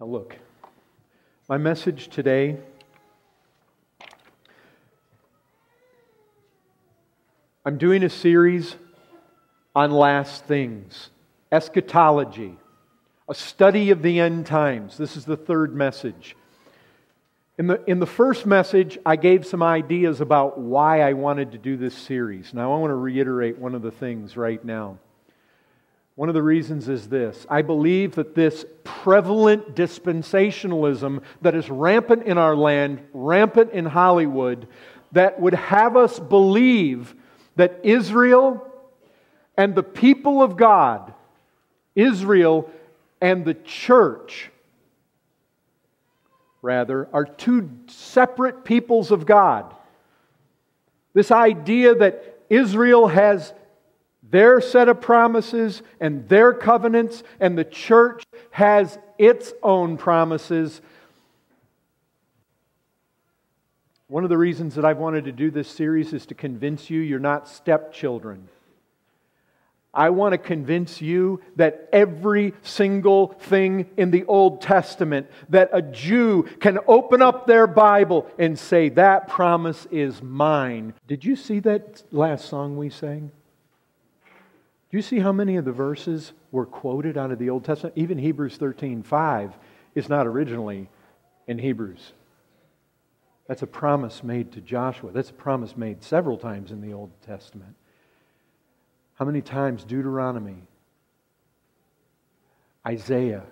Now, look, my message today I'm doing a series on last things, eschatology, a study of the end times. This is the third message. In the, in the first message, I gave some ideas about why I wanted to do this series. Now, I want to reiterate one of the things right now. One of the reasons is this I believe that this prevalent dispensationalism that is rampant in our land, rampant in Hollywood, that would have us believe that Israel and the people of God, Israel and the church, rather, are two separate peoples of God. This idea that Israel has their set of promises and their covenants, and the church has its own promises. One of the reasons that I've wanted to do this series is to convince you you're not stepchildren. I want to convince you that every single thing in the Old Testament, that a Jew can open up their Bible and say, That promise is mine. Did you see that last song we sang? Do you see how many of the verses were quoted out of the Old Testament? Even Hebrews 13 5 is not originally in Hebrews. That's a promise made to Joshua. That's a promise made several times in the Old Testament. How many times Deuteronomy, Isaiah?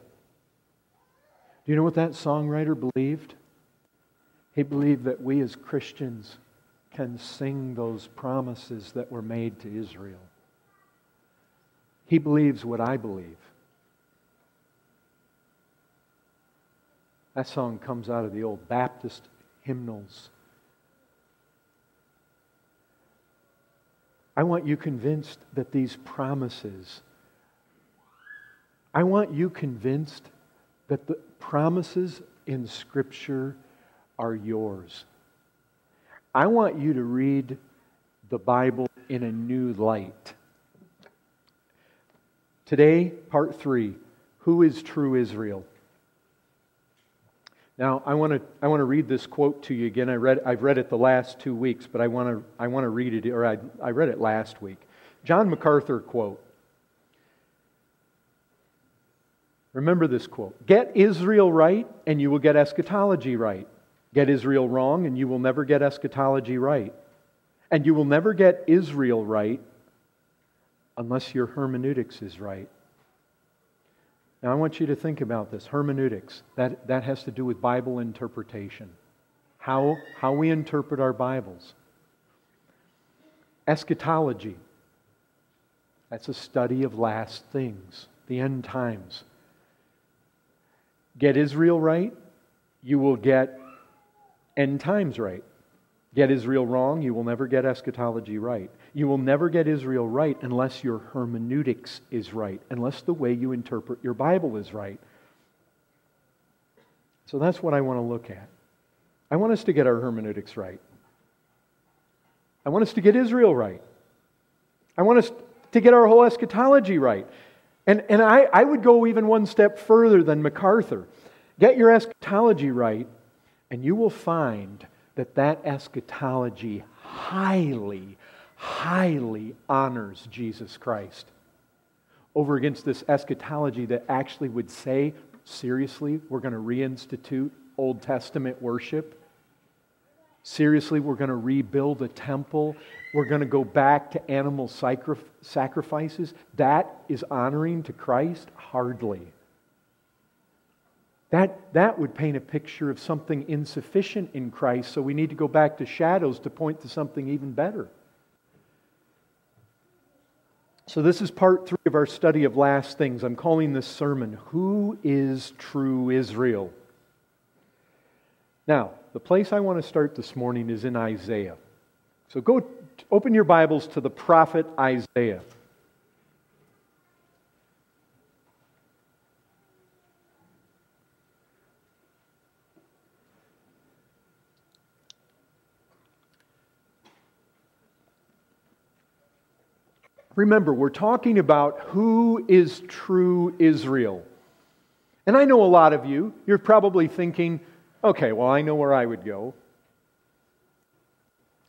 Do you know what that songwriter believed? He believed that we as Christians can sing those promises that were made to Israel. He believes what I believe. That song comes out of the old Baptist hymnals. I want you convinced that these promises, I want you convinced that the promises in Scripture are yours. I want you to read the Bible in a new light. Today, part three Who is true Israel? Now, I want to, I want to read this quote to you again. I read, I've read it the last two weeks, but I want to, I want to read it, or I, I read it last week. John MacArthur quote. Remember this quote Get Israel right, and you will get eschatology right. Get Israel wrong, and you will never get eschatology right. And you will never get Israel right unless your hermeneutics is right. Now, I want you to think about this hermeneutics. That, that has to do with Bible interpretation, how, how we interpret our Bibles. Eschatology. That's a study of last things, the end times. Get Israel right, you will get end times right. Get Israel wrong, you will never get eschatology right. You will never get Israel right unless your hermeneutics is right, unless the way you interpret your Bible is right. So that's what I want to look at. I want us to get our hermeneutics right. I want us to get Israel right. I want us to get our whole eschatology right. And, and I, I would go even one step further than MacArthur. Get your eschatology right, and you will find that that eschatology highly, highly honors Jesus Christ over against this eschatology that actually would say, seriously, we're going to reinstitute Old Testament worship. Seriously, we're going to rebuild a temple. We're going to go back to animal sacrifices. That is honoring to Christ? Hardly. That, that would paint a picture of something insufficient in Christ, so we need to go back to shadows to point to something even better. So, this is part three of our study of last things. I'm calling this sermon, Who is True Israel? Now, the place I want to start this morning is in Isaiah. So, go open your Bibles to the prophet Isaiah. Remember, we're talking about who is true Israel. And I know a lot of you, you're probably thinking, okay, well, I know where I would go.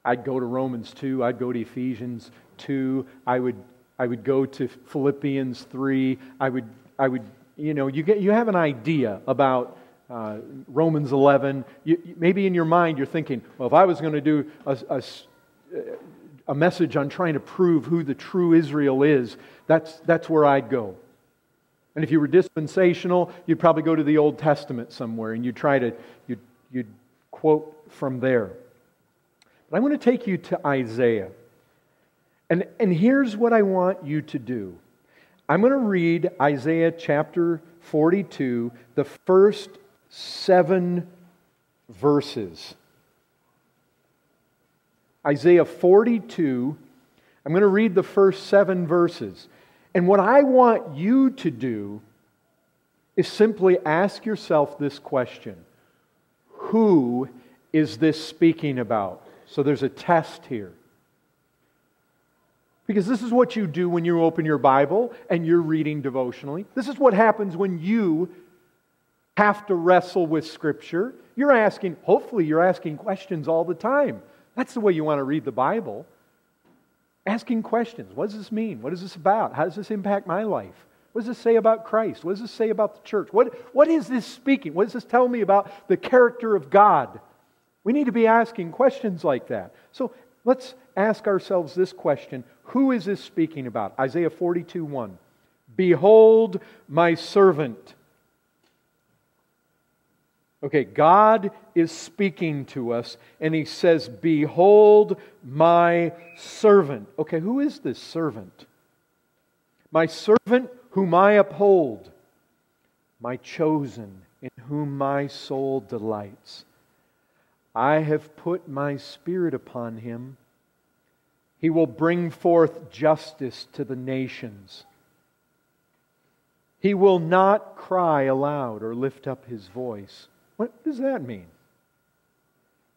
I'd go to Romans 2, I'd go to Ephesians 2, I would, I would go to Philippians 3, I would, I would you know, you, get, you have an idea about uh, Romans 11. You, maybe in your mind you're thinking, well, if I was going to do a, a, a message on trying to prove who the true Israel is, that's, that's where I'd go. And if you were dispensational, you'd probably go to the Old Testament somewhere and you'd try to, you'd, you'd quote from there. But I want to take you to Isaiah. And, and here's what I want you to do I'm going to read Isaiah chapter 42, the first seven verses. Isaiah 42, I'm going to read the first seven verses. And what I want you to do is simply ask yourself this question Who is this speaking about? So there's a test here. Because this is what you do when you open your Bible and you're reading devotionally. This is what happens when you have to wrestle with Scripture. You're asking, hopefully, you're asking questions all the time. That's the way you want to read the Bible. Asking questions. What does this mean? What is this about? How does this impact my life? What does this say about Christ? What does this say about the church? What, what is this speaking? What does this tell me about the character of God? We need to be asking questions like that. So let's ask ourselves this question Who is this speaking about? Isaiah 42 1. Behold my servant. Okay, God is speaking to us, and He says, Behold my servant. Okay, who is this servant? My servant whom I uphold, my chosen, in whom my soul delights. I have put my spirit upon him. He will bring forth justice to the nations. He will not cry aloud or lift up his voice. What does that mean?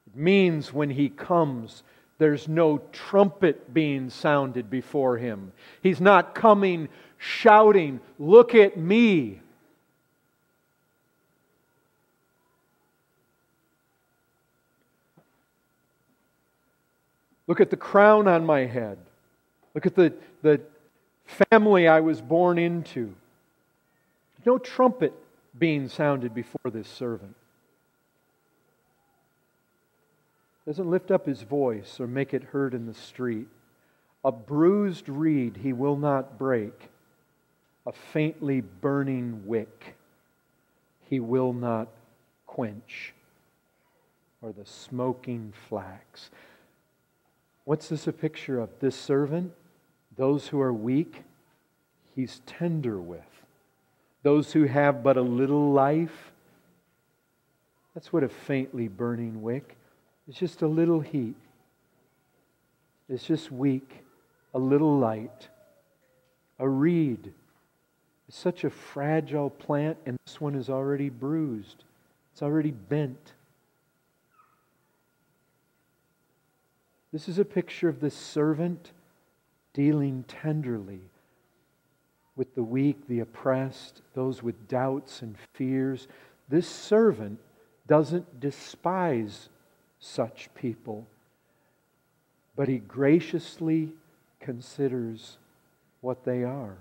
It means when he comes, there's no trumpet being sounded before him. He's not coming shouting, Look at me. Look at the crown on my head. Look at the, the family I was born into. No trumpet being sounded before this servant. Doesn't lift up his voice or make it heard in the street. A bruised reed he will not break, a faintly burning wick he will not quench, or the smoking flax. What's this a picture of? This servant, those who are weak, he's tender with. Those who have but a little life, that's what a faintly burning wick. It's just a little heat. It's just weak, a little light. A reed is such a fragile plant, and this one is already bruised. It's already bent. This is a picture of the servant dealing tenderly with the weak, the oppressed, those with doubts and fears. This servant doesn't despise such people, but he graciously considers what they are.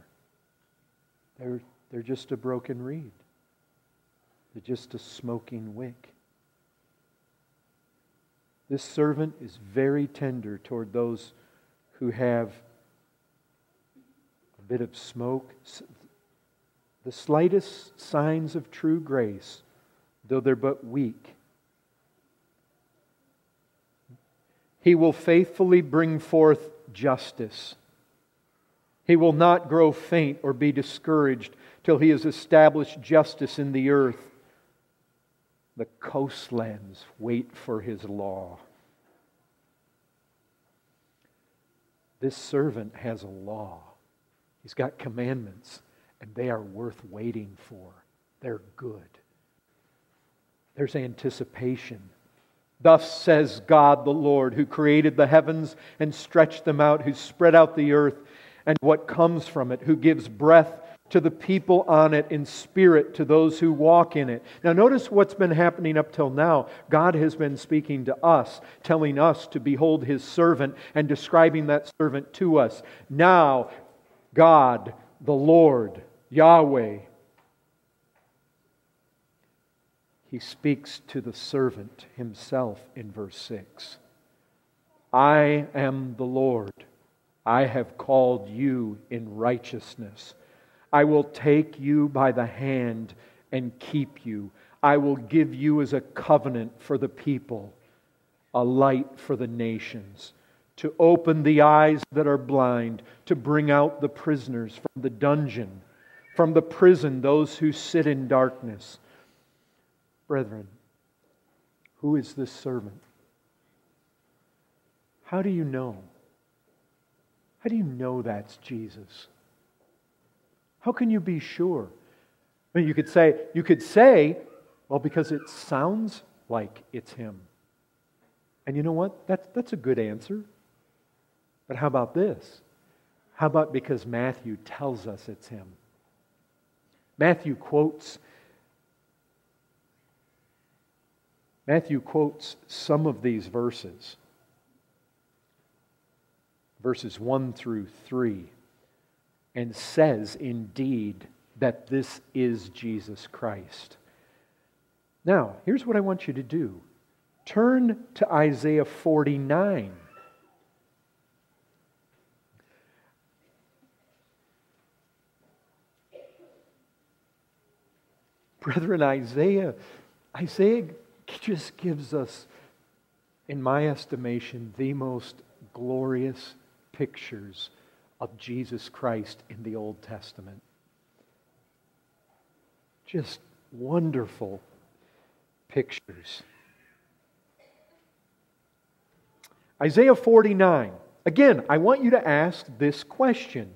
They're, they're just a broken reed, they're just a smoking wick. This servant is very tender toward those who have a bit of smoke. The slightest signs of true grace, though they're but weak. He will faithfully bring forth justice. He will not grow faint or be discouraged till he has established justice in the earth. The coastlands wait for his law. This servant has a law. He's got commandments, and they are worth waiting for. They're good. There's anticipation. Thus says God the Lord, who created the heavens and stretched them out, who spread out the earth and what comes from it, who gives breath to the people on it in spirit, to those who walk in it. Now, notice what's been happening up till now. God has been speaking to us, telling us to behold his servant and describing that servant to us. Now, God, the Lord, Yahweh, he speaks to the servant himself in verse 6. I am the Lord. I have called you in righteousness. I will take you by the hand and keep you. I will give you as a covenant for the people, a light for the nations, to open the eyes that are blind, to bring out the prisoners from the dungeon, from the prison, those who sit in darkness Brethren, who is this servant? How do you know? How do you know that's Jesus? How can you be sure? I mean, you could say, you could say, well, because it sounds like it's him. And you know what? That's, that's a good answer. But how about this? How about because Matthew tells us it's him? Matthew quotes Matthew quotes some of these verses, verses 1 through 3, and says indeed that this is Jesus Christ. Now, here's what I want you to do turn to Isaiah 49. Brethren, Isaiah, Isaiah just gives us, in my estimation, the most glorious pictures of Jesus Christ in the Old Testament. Just wonderful pictures. Isaiah 49. Again, I want you to ask this question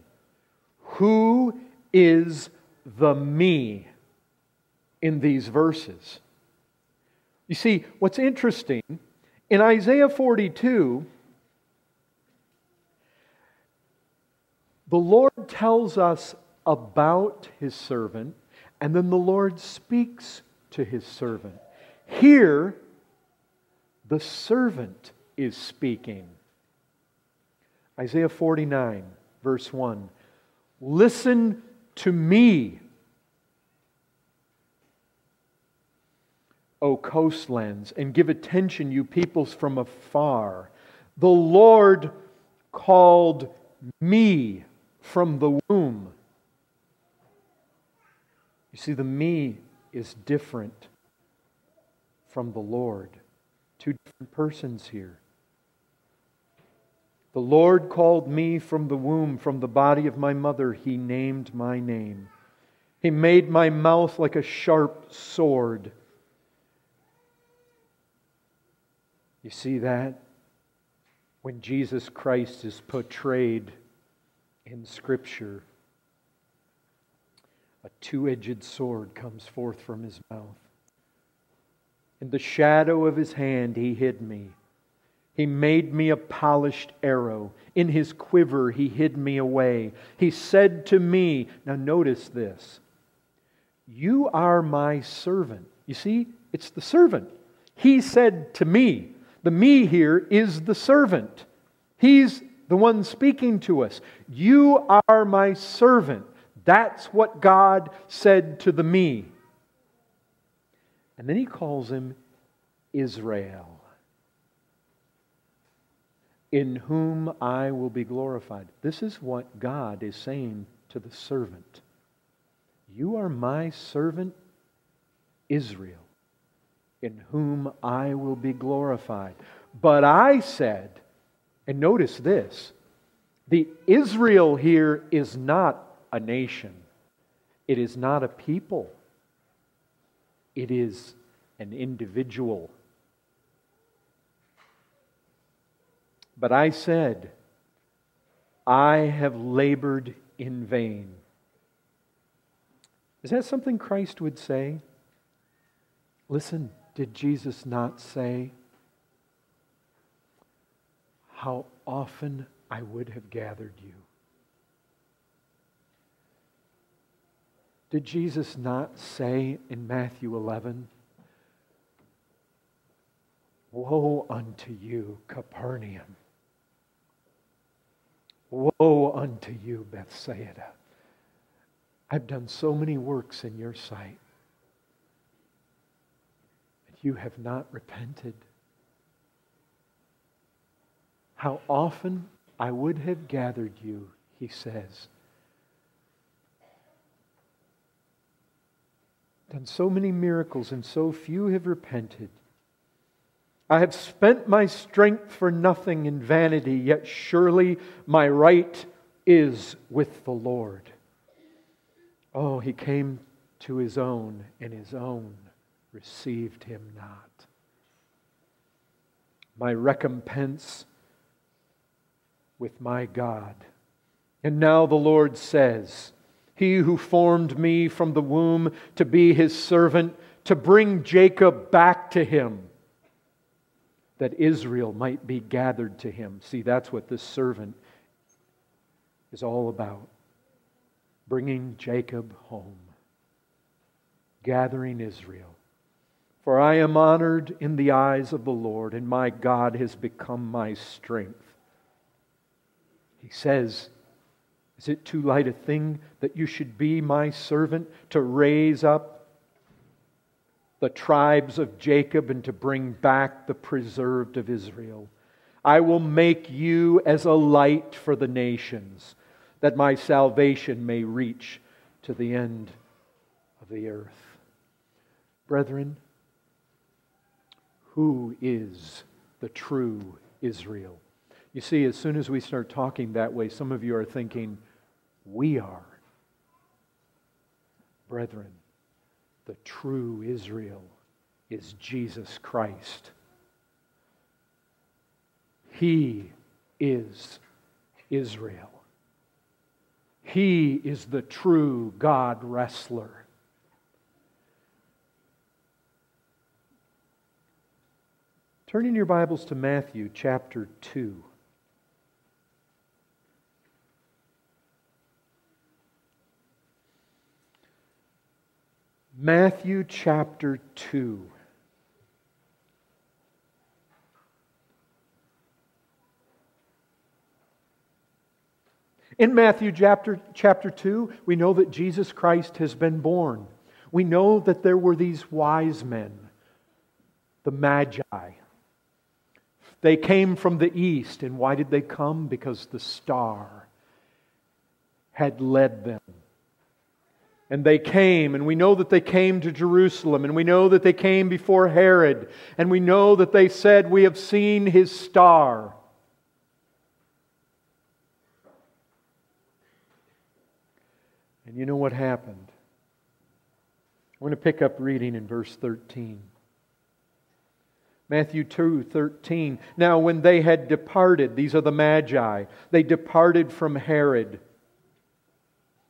Who is the me in these verses? You see, what's interesting, in Isaiah 42, the Lord tells us about his servant, and then the Lord speaks to his servant. Here, the servant is speaking. Isaiah 49, verse 1. Listen to me, O coastlands, and give attention, you peoples from afar. The Lord called me from the womb. You see, the me is different from the Lord. Two different persons here. The Lord called me from the womb, from the body of my mother. He named my name. He made my mouth like a sharp sword. You see that? When Jesus Christ is portrayed in Scripture, a two edged sword comes forth from his mouth. In the shadow of his hand, he hid me. He made me a polished arrow. In his quiver, he hid me away. He said to me, Now notice this. You are my servant. You see, it's the servant. He said to me, the me here is the servant. He's the one speaking to us. You are my servant. That's what God said to the me. And then he calls him Israel, in whom I will be glorified. This is what God is saying to the servant. You are my servant, Israel in whom I will be glorified. But I said, and notice this the Israel here is not a nation, it is not a people, it is an individual. But I said, I have labored in vain. Is that something Christ would say? Listen. Did Jesus not say, How often I would have gathered you? Did Jesus not say in Matthew 11, Woe unto you, Capernaum! Woe unto you, Bethsaida! I've done so many works in your sight, you have not repented. How often I would have gathered you, he says. Done so many miracles, and so few have repented. I have spent my strength for nothing in vanity, yet surely my right is with the Lord. Oh, he came to his own, and his own received him not. My recompense with my God. And now the Lord says, He who formed me from the womb to be his servant, to bring Jacob back to him, that Israel might be gathered to him. See, that's what this servant is all about bringing Jacob home, gathering Israel. For I am honored in the eyes of the Lord, and my God has become my strength. He says, Is it too light a thing that you should be my servant to raise up the tribes of Jacob and to bring back the preserved of Israel? I will make you as a light for the nations, that my salvation may reach to the end of the earth. Brethren, who is the true Israel? You see, as soon as we start talking that way, some of you are thinking, we are. Brethren, the true Israel is Jesus Christ. He is Israel. He is the true God wrestler. Turn in your Bibles to Matthew chapter 2. Matthew chapter 2. In Matthew chapter, chapter 2, we know that Jesus Christ has been born. We know that there were these wise men, the Magi. They came from the east. And why did they come? Because the star had led them and they came, and we know that they came to Jerusalem, and we know that they came before Herod, and we know that they said, We have seen his star. And you know what happened? I'm going to pick up reading in verse 13. Matthew 2 13. Now, when they had departed, these are the Magi, they departed from Herod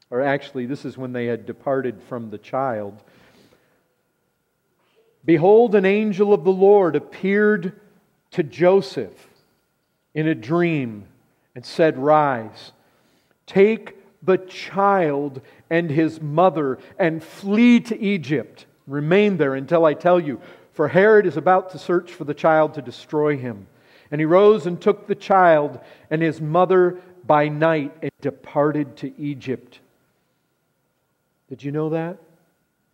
or actually, this is when they had departed from the child. Behold, an angel of the Lord appeared to Joseph in a dream and said, Rise, take the child and his mother and flee to Egypt. Remain there until I tell you, for Herod is about to search for the child to destroy him. And he rose and took the child and his mother by night and departed to Egypt did you know that?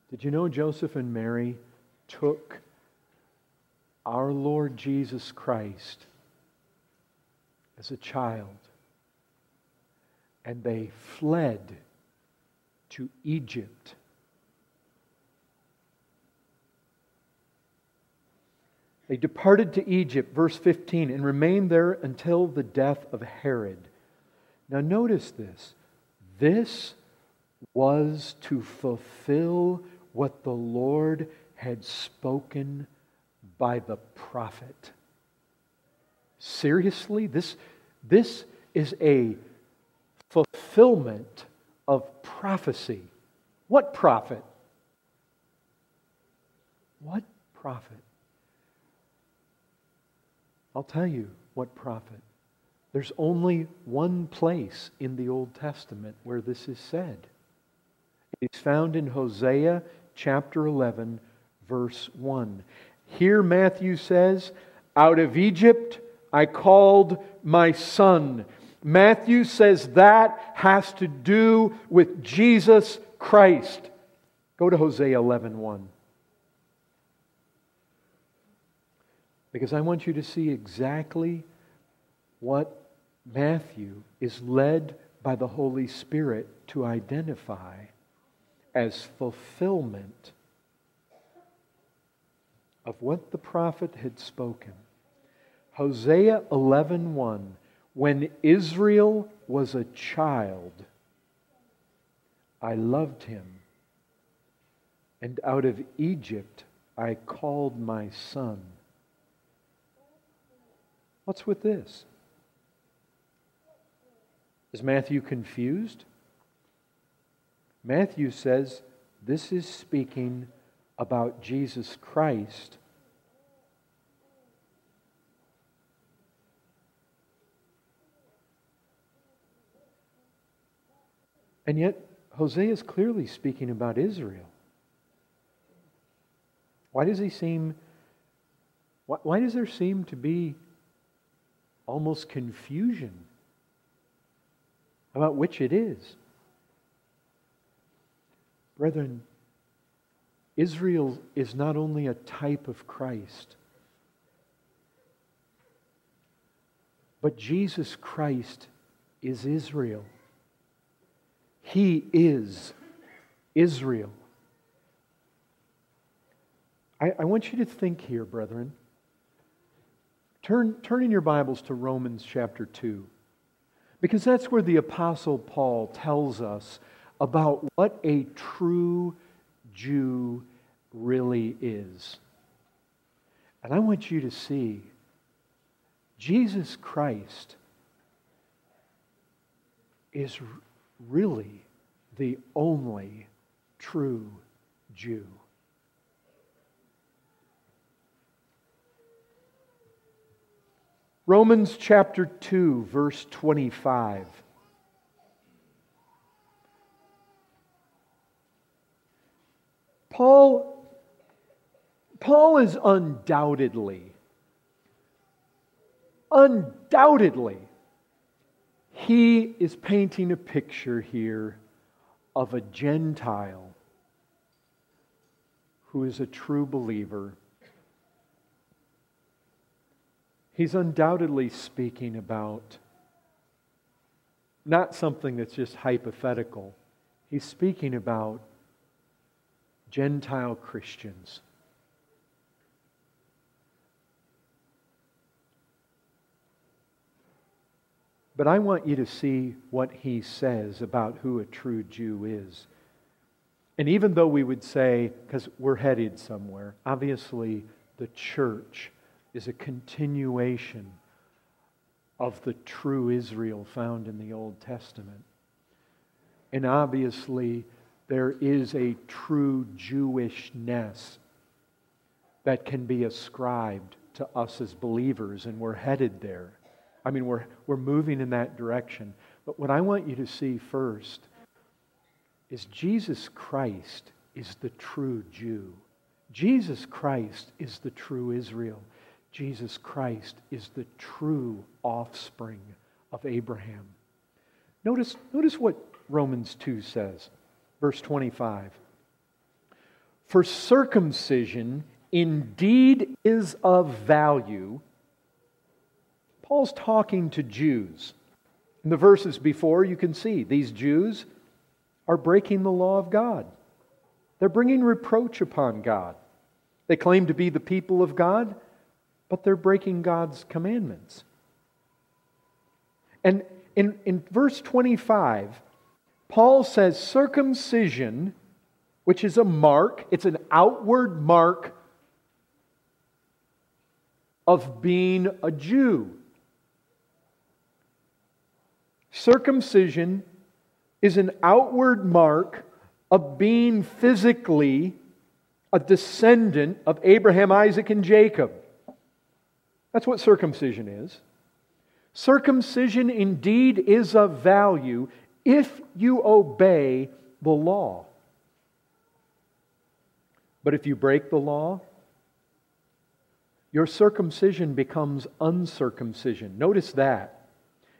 Did you know Joseph and Mary took our Lord Jesus Christ as a child and they fled to Egypt? They departed to Egypt, verse 15, and remained there until the death of Herod. Now, notice this. This was to fulfill what the Lord had spoken by the prophet. Seriously? This, this is a fulfillment of prophecy. What prophet? What prophet? I'll tell you what prophet. There's only one place in the Old Testament where this is said. It's found in Hosea chapter 11, verse 1. Here, Matthew says, Out of Egypt I called my son. Matthew says that has to do with Jesus Christ. Go to Hosea 11, 1. Because I want you to see exactly what Matthew is led by the Holy Spirit to identify as fulfillment of what the prophet had spoken. Hosea 11:1 When Israel was a child I loved him and out of Egypt I called my son. What's with this? Is Matthew confused? Matthew says this is speaking about Jesus Christ. And yet, Hosea is clearly speaking about Israel. Why does he seem, why, why does there seem to be almost confusion about which it is? Brethren, Israel is not only a type of Christ, but Jesus Christ is Israel. He is Israel. I, I, want you to think here, brethren. Turn, turn in your Bibles to Romans chapter 2, because that's where the Apostle Paul tells us about what a true Jew really is. And I want you to see Jesus Christ is really the only true Jew. Romans chapter 2, verse 25. Paul, Paul is undoubtedly, undoubtedly, he is painting a picture here of a Gentile who is a true believer. He's undoubtedly speaking about not something that's just hypothetical. He's speaking about Gentile Christians. But I want you to see what he says about who a true Jew is. And even though we would say, because we're headed somewhere, obviously the church is a continuation of the true Israel found in the Old Testament. And obviously, there is a true Jewishness that can be ascribed to us as believers, and we're headed there. I mean, we're, we're moving in that direction. But what I want you to see first is Jesus Christ is the true Jew. Jesus Christ is the true Israel. Jesus Christ is the true offspring of Abraham. Notice, notice what Romans 2 says. Verse 25. For circumcision indeed is of value. Paul's talking to Jews. In the verses before, you can see these Jews are breaking the law of God. They're bringing reproach upon God. They claim to be the people of God, but they're breaking God's commandments. And in, in verse 25, Paul says circumcision, which is a mark, it's an outward mark of being a Jew. Circumcision is an outward mark of being physically a descendant of Abraham, Isaac, and Jacob. That's what circumcision is. Circumcision indeed is of value if you obey the law. But if you break the law, your circumcision becomes uncircumcision. Notice that.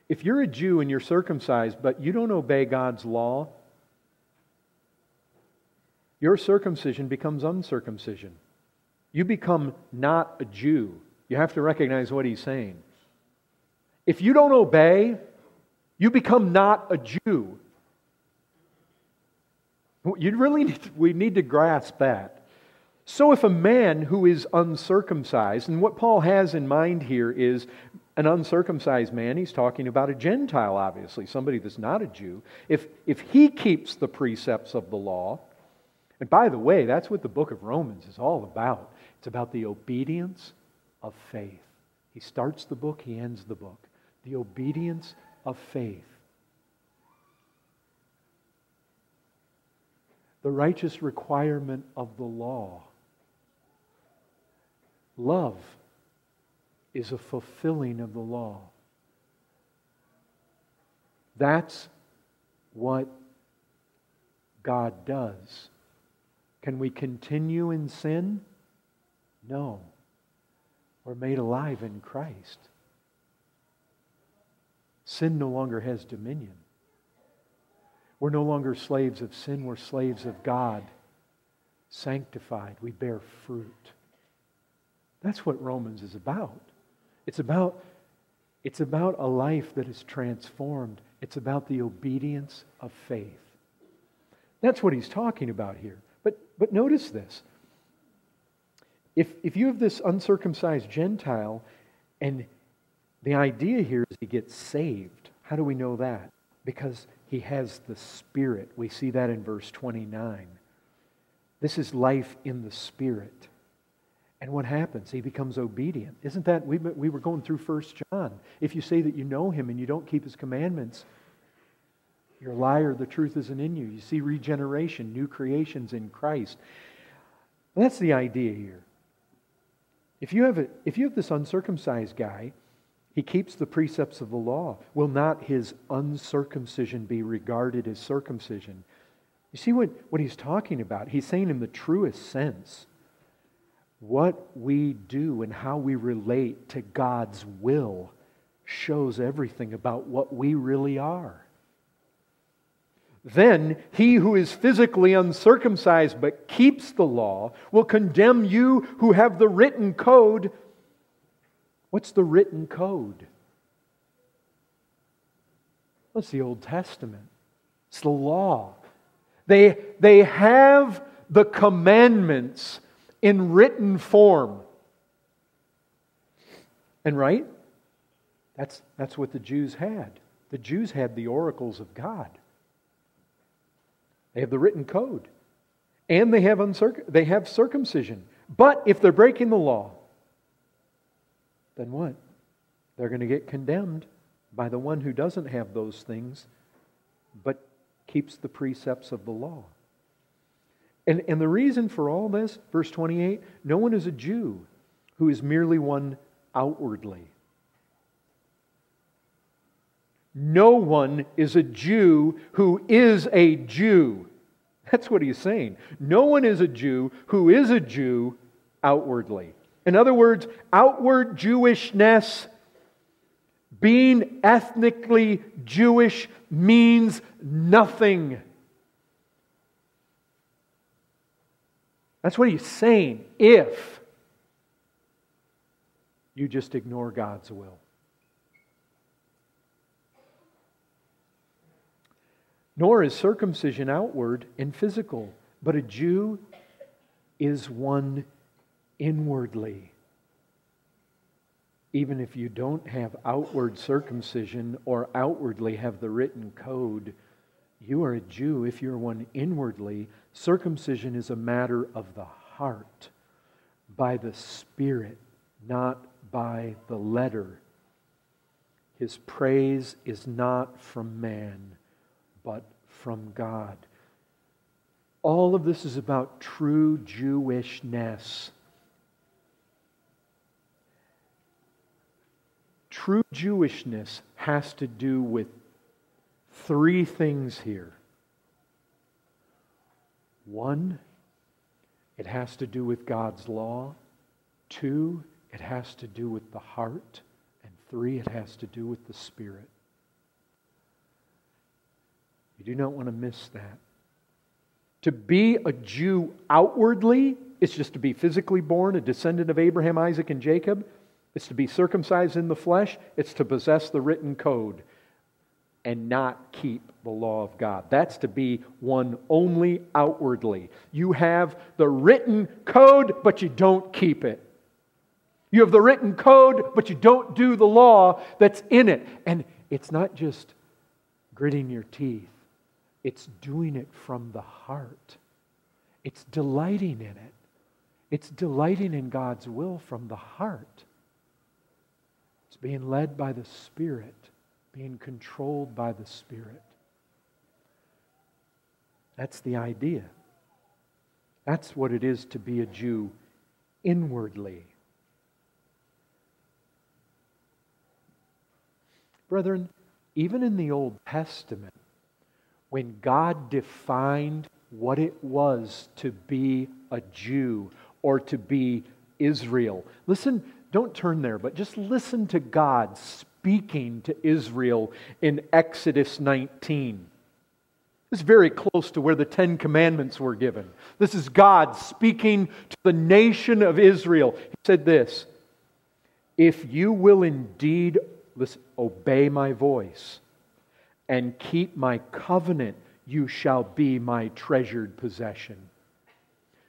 If you're a Jew and you're circumcised, but you don't obey God's law, your circumcision becomes uncircumcision. You become not a Jew. You have to recognize what he's saying. If you don't obey, you become not a Jew. You really need to, we need to grasp that. So if a man who is uncircumcised, and what Paul has in mind here is an uncircumcised man, he's talking about a Gentile, obviously, somebody that's not a Jew. If, if he keeps the precepts of the law, and by the way, that's what the book of Romans is all about. It's about the obedience of faith. He starts the book, he ends the book. The obedience of faith. The righteous requirement of the law. Love is a fulfilling of the law. That's what God does. Can we continue in sin? No. We're made alive in Christ. Sin no longer has dominion. We're no longer slaves of sin, we're slaves of God. Sanctified, we bear fruit. That's what Romans is about. It's about it's about a life that is transformed. It's about the obedience of faith. That's what he's talking about here. But, but notice this. If, if you have this uncircumcised Gentile, and the idea here is he gets saved, how do we know that? Because he has the Spirit. We see that in verse 29. This is life in the Spirit. And what happens? He becomes obedient. Isn't that? We, we were going through First John. If you say that you know him and you don't keep his commandments, you're a liar. The truth isn't in you. You see regeneration, new creations in Christ. That's the idea here. If you have, a, if you have this uncircumcised guy, he keeps the precepts of the law. Will not his uncircumcision be regarded as circumcision? You see what, what he's talking about? He's saying in the truest sense what we do and how we relate to God's will shows everything about what we really are. Then he who is physically uncircumcised but keeps the law will condemn you who have the written code. What's the written code? What's the Old Testament? It's the law. They, they have the commandments in written form. And right? That's, that's what the Jews had. The Jews had the oracles of God. They have the written code. And they have, uncirc- they have circumcision. But if they're breaking the law, then what? They're going to get condemned by the one who doesn't have those things, but keeps the precepts of the law. And, and the reason for all this, verse 28, no one is a Jew who is merely one outwardly. No one is a Jew who is a Jew. That's what he's saying. No one is a Jew who is a Jew outwardly. In other words, outward Jewishness, being ethnically Jewish, means nothing. That's what he's saying. If you just ignore God's will. Nor is circumcision outward and physical, but a Jew is one inwardly. Even if you don't have outward circumcision or outwardly have the written code, you are a Jew if you're one inwardly. Circumcision is a matter of the heart, by the Spirit, not by the letter. His praise is not from man but from God. All of this is about true Jewishness. True Jewishness has to do with three things here. One, it has to do with God's law. Two, it has to do with the heart. And three, it has to do with the Spirit. You do not want to miss that. To be a Jew outwardly is just to be physically born, a descendant of Abraham, Isaac, and Jacob. It's to be circumcised in the flesh. It's to possess the written code and not keep the law of God. That's to be one only outwardly. You have the written code, but you don't keep it. You have the written code, but you don't do the law that's in it. And it's not just gritting your teeth, it's doing it from the heart. It's delighting in it. It's delighting in God's will from the heart. It's being led by the Spirit, being controlled by the Spirit. That's the idea. That's what it is to be a Jew inwardly. Brethren, even in the Old Testament, when God defined what it was to be a Jew or to be Israel. Listen, don't turn there, but just listen to God speaking to Israel in Exodus 19. This is very close to where the Ten Commandments were given. This is God speaking to the nation of Israel. He said this If you will indeed listen, obey my voice and keep my covenant, you shall be my treasured possession.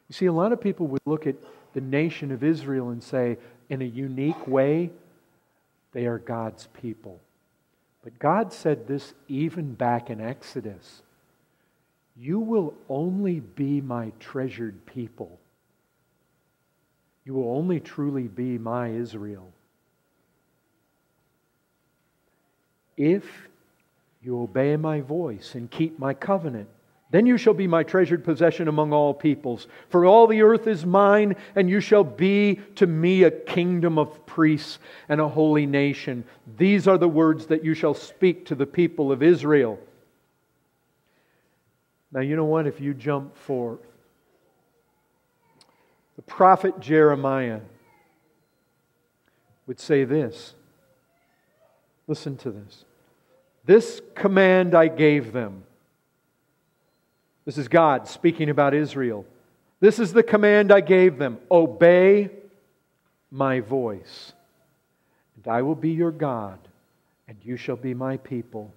You see, a lot of people would look at the nation of Israel and say, in a unique way, they are God's people. But God said this even back in Exodus You will only be my treasured people. You will only truly be my Israel if you obey my voice and keep my covenant. Then you shall be my treasured possession among all peoples. For all the earth is mine, and you shall be to me a kingdom of priests and a holy nation. These are the words that you shall speak to the people of Israel. Now, you know what? If you jump forth, the prophet Jeremiah would say this. Listen to this. This command I gave them. This is God speaking about Israel. This is the command I gave them obey my voice, and I will be your God, and you shall be my people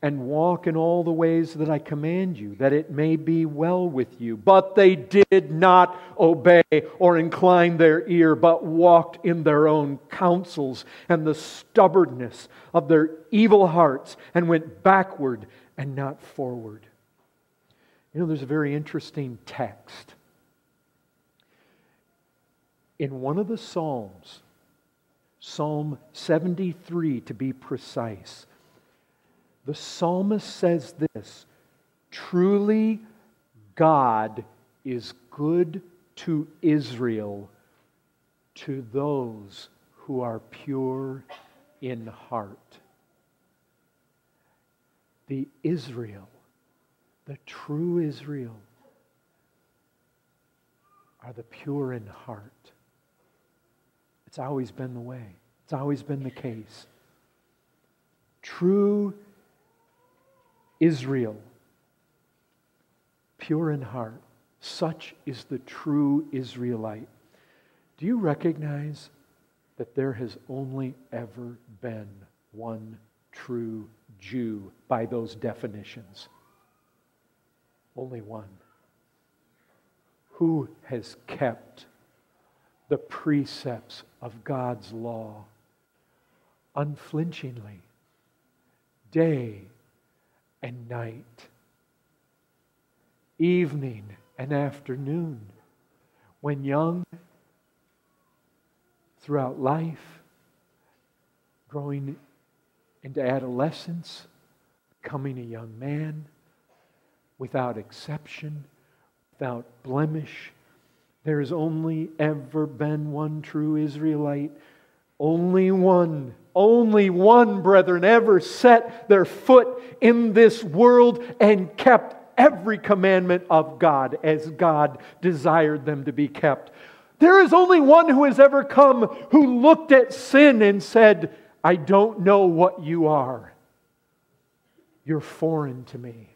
and walk in all the ways that I command you, that it may be well with you. But they did not obey or incline their ear, but walked in their own counsels and the stubbornness of their evil hearts, and went backward and not forward. You know, there's a very interesting text. In one of the Psalms, Psalm 73 to be precise, the psalmist says this Truly, God is good to Israel, to those who are pure in heart. The Israel, the true Israel, are the pure in heart. It's always been the way, it's always been the case. True Israel, pure in heart. Such is the true Israelite. Do you recognize that there has only ever been one true Jew by those definitions? Only one. Who has kept the precepts of God's law unflinchingly, day and night, evening and afternoon, when young, throughout life, growing into adolescence, becoming a young man, without exception, without blemish. There has only ever been one true Israelite only one, only one, brethren, ever set their foot in this world and kept every commandment of God as God desired them to be kept. There is only one who has ever come who looked at sin and said, I don't know what you are. You're foreign to me.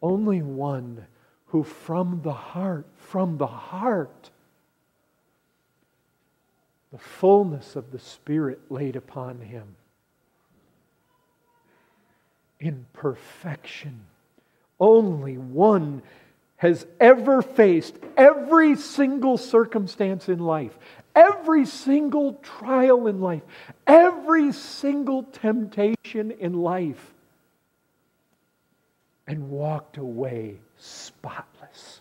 Only one who from the heart, from the heart, the fullness of the Spirit laid upon him in perfection. Only one has ever faced every single circumstance in life, every single trial in life, every single temptation in life, and walked away spotless.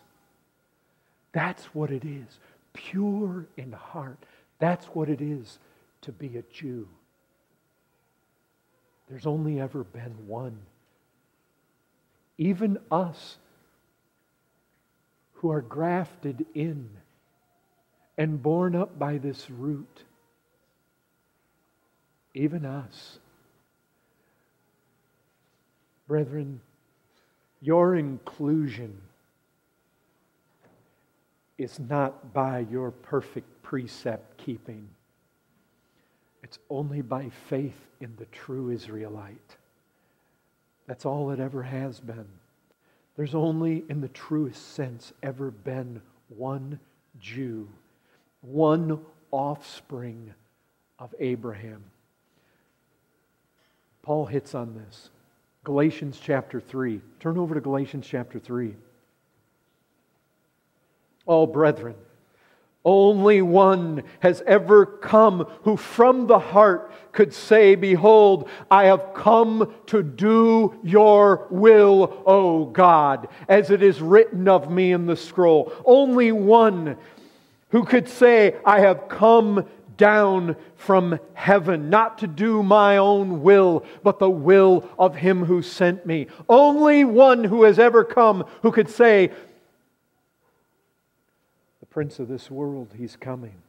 That's what it is, pure in heart. That's what it is to be a Jew. There's only ever been one. Even us who are grafted in and born up by this root. Even us. Brethren, your inclusion is not by your perfect precept keeping. It's only by faith in the true Israelite. That's all it ever has been. There's only, in the truest sense, ever been one Jew, one offspring of Abraham. Paul hits on this. Galatians chapter 3. Turn over to Galatians chapter 3. All brethren, only one has ever come who from the heart could say, Behold, I have come to do your will, O God, as it is written of me in the scroll. Only one who could say, I have come down from heaven, not to do my own will, but the will of him who sent me. Only one who has ever come who could say, prince of this world, he's coming.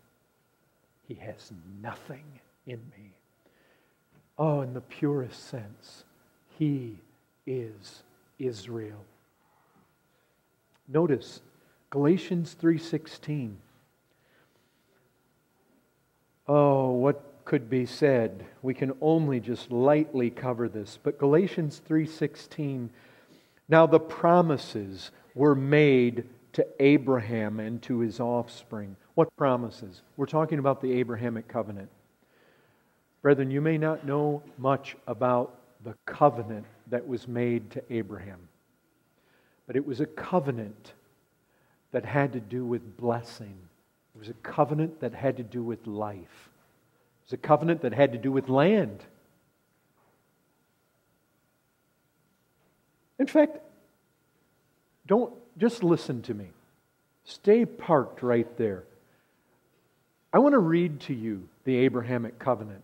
He has nothing in me. Oh, in the purest sense, he is Israel. Notice Galatians 3:16. Oh, what could be said? We can only just lightly cover this, but Galatians 3:16 Now the promises were made to Abraham and to his offspring. What promises? We're talking about the Abrahamic covenant. Brethren, you may not know much about the covenant that was made to Abraham, but it was a covenant that had to do with blessing. It was a covenant that had to do with life. It was a covenant that had to do with land. In fact, don't just listen to me. Stay parked right there. I want to read to you the Abrahamic covenant.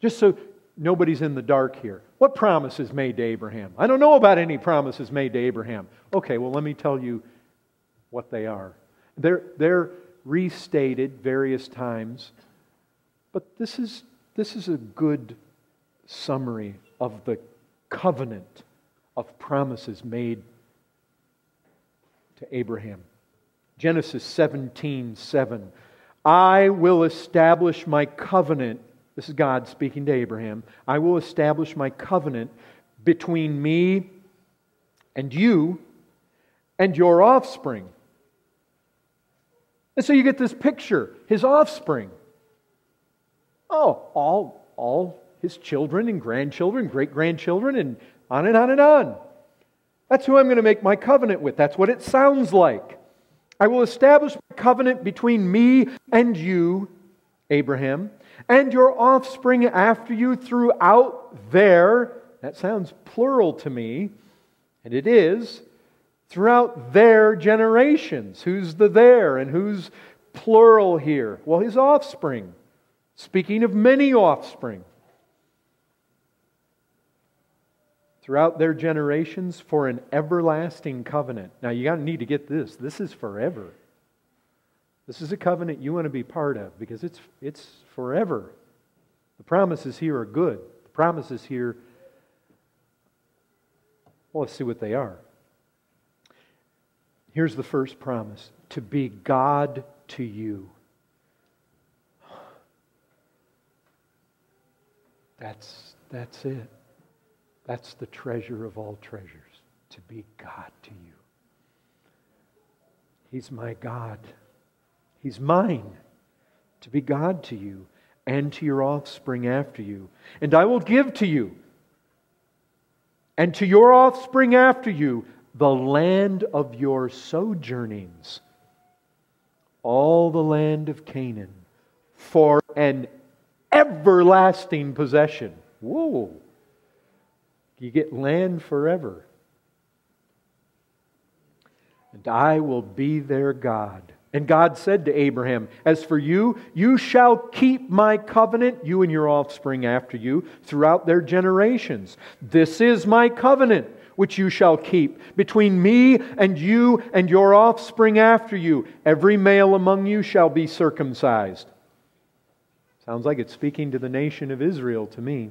Just so nobody's in the dark here. What promises made to Abraham? I don't know about any promises made to Abraham. Okay, well, let me tell you what they are. They're, they're restated various times, but this is, this is a good summary of the covenant of promises made to Abraham. Genesis 17 7. I will establish my covenant. This is God speaking to Abraham. I will establish my covenant between me and you and your offspring. And so you get this picture his offspring. Oh, all, all his children and grandchildren, great grandchildren, and on and on and on. That's who I'm going to make my covenant with. That's what it sounds like. I will establish my covenant between me and you, Abraham, and your offspring after you throughout their, that sounds plural to me, and it is, throughout their generations. Who's the their and who's plural here? Well, his offspring. Speaking of many offspring. Throughout their generations for an everlasting covenant. Now, you got to need to get this. This is forever. This is a covenant you want to be part of because it's, it's forever. The promises here are good. The promises here Well, let's see what they are. Here's the first promise to be God to you. That's, that's it. That's the treasure of all treasures, to be God to you. He's my God. He's mine to be God to you and to your offspring after you. And I will give to you and to your offspring after you the land of your sojournings, all the land of Canaan, for an everlasting possession. Whoa! You get land forever. And I will be their God. And God said to Abraham, As for you, you shall keep my covenant, you and your offspring after you, throughout their generations. This is my covenant which you shall keep between me and you and your offspring after you. Every male among you shall be circumcised. Sounds like it's speaking to the nation of Israel to me.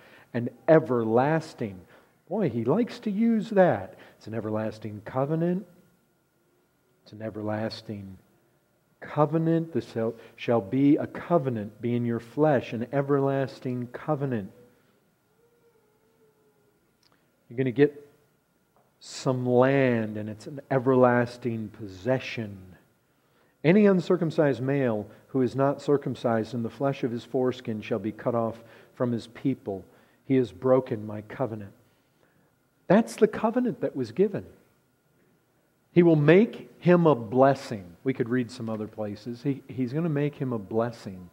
and everlasting. Boy, he likes to use that. It's an everlasting covenant, it's an everlasting covenant. This shall be a covenant, be in your flesh, an everlasting covenant. You're going to get some land, and it's an everlasting possession. Any uncircumcised male who is not circumcised in the flesh of his foreskin shall be cut off from his people. He has broken my covenant. That's the covenant that was given. He will make him a blessing. We could read some other places. He, he's going to make him a blessing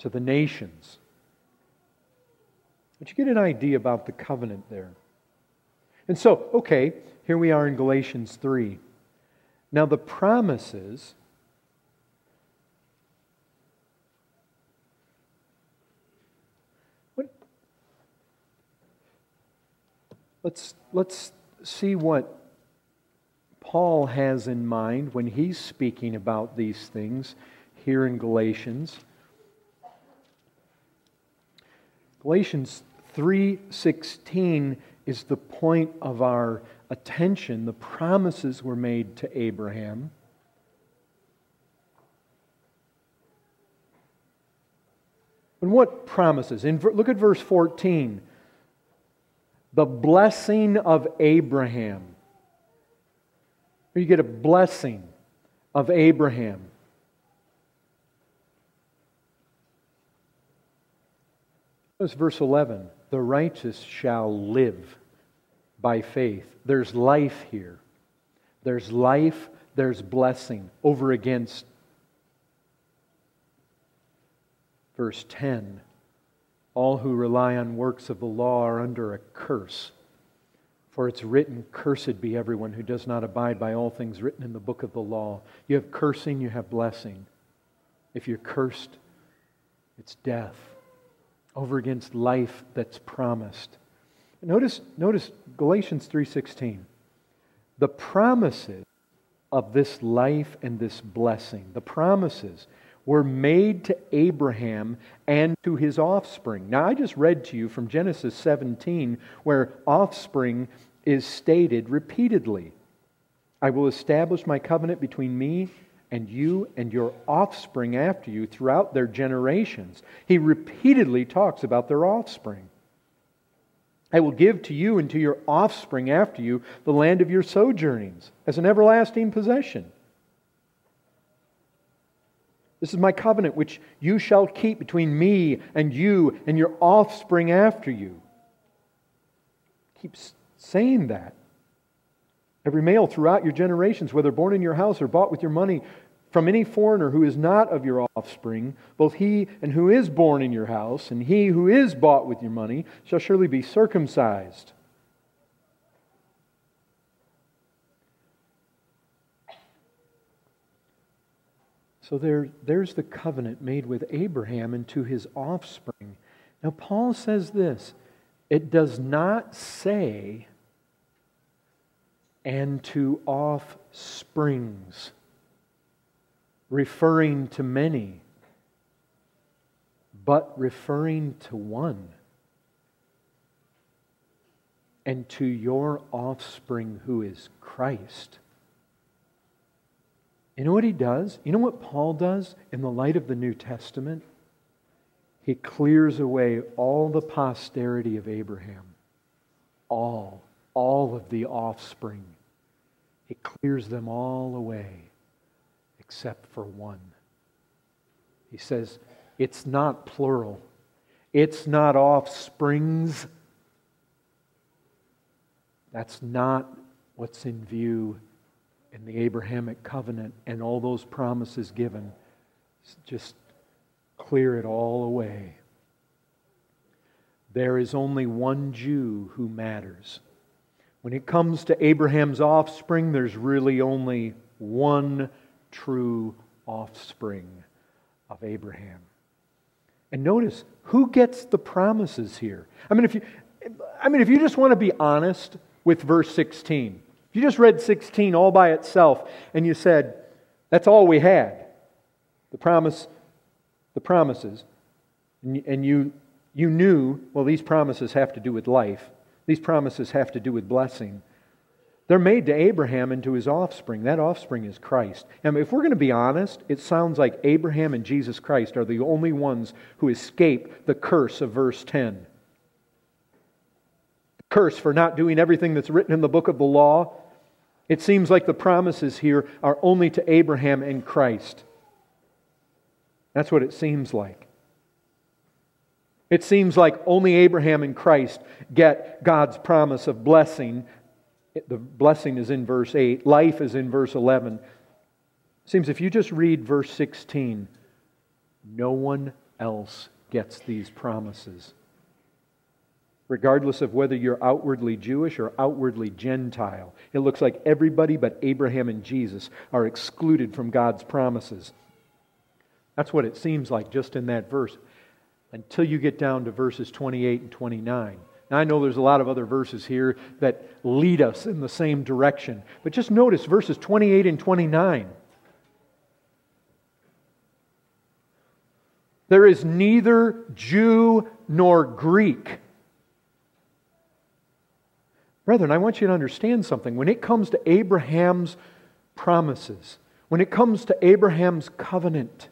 to the nations. But you get an idea about the covenant there. And so, okay, here we are in Galatians 3. Now, the promises. Let's, let's see what Paul has in mind when he's speaking about these things here in Galatians. Galatians 3:16 is the point of our attention. The promises were made to Abraham. And what promises? In, look at verse 14. The blessing of Abraham. You get a blessing of Abraham. Notice verse 11 the righteous shall live by faith. There's life here. There's life, there's blessing over against verse 10. All who rely on works of the law are under a curse. For it's written, Cursed be everyone who does not abide by all things written in the book of the law. You have cursing, you have blessing. If you're cursed, it's death over against life that's promised. Notice, notice Galatians 3:16. The promises of this life and this blessing, the promises were made to Abraham and to his offspring. Now, I just read to you from Genesis 17 where offspring is stated repeatedly. I will establish my covenant between me and you and your offspring after you throughout their generations. He repeatedly talks about their offspring. I will give to you and to your offspring after you the land of your sojournings as an everlasting possession. This is my covenant which you shall keep between me and you and your offspring after you. Keep saying that. Every male throughout your generations, whether born in your house or bought with your money from any foreigner who is not of your offspring, both he and who is born in your house, and he who is bought with your money, shall surely be circumcised. So there, there's the covenant made with Abraham and to his offspring. Now, Paul says this it does not say, and to offsprings, referring to many, but referring to one, and to your offspring who is Christ. You know what he does? You know what Paul does in the light of the New Testament? He clears away all the posterity of Abraham. All, all of the offspring. He clears them all away except for one. He says, it's not plural, it's not offsprings. That's not what's in view and the Abrahamic covenant and all those promises given, just clear it all away. There is only one Jew who matters. When it comes to Abraham's offspring, there's really only one true offspring of Abraham. And notice who gets the promises here. I mean, if you, I mean, if you just want to be honest with verse 16, if you just read 16 all by itself and you said, that's all we had, the promise, the promises, and you, you knew, well, these promises have to do with life, these promises have to do with blessing. They're made to Abraham and to his offspring. That offspring is Christ. And if we're going to be honest, it sounds like Abraham and Jesus Christ are the only ones who escape the curse of verse 10 curse for not doing everything that's written in the book of the law. It seems like the promises here are only to Abraham and Christ. That's what it seems like. It seems like only Abraham and Christ get God's promise of blessing. The blessing is in verse 8, life is in verse 11. It seems if you just read verse 16, no one else gets these promises regardless of whether you're outwardly Jewish or outwardly Gentile. It looks like everybody but Abraham and Jesus are excluded from God's promises. That's what it seems like just in that verse until you get down to verses 28 and 29. Now, I know there's a lot of other verses here that lead us in the same direction, but just notice verses 28 and 29. There is neither Jew nor Greek Brethren, I want you to understand something. When it comes to Abraham's promises, when it comes to Abraham's covenant,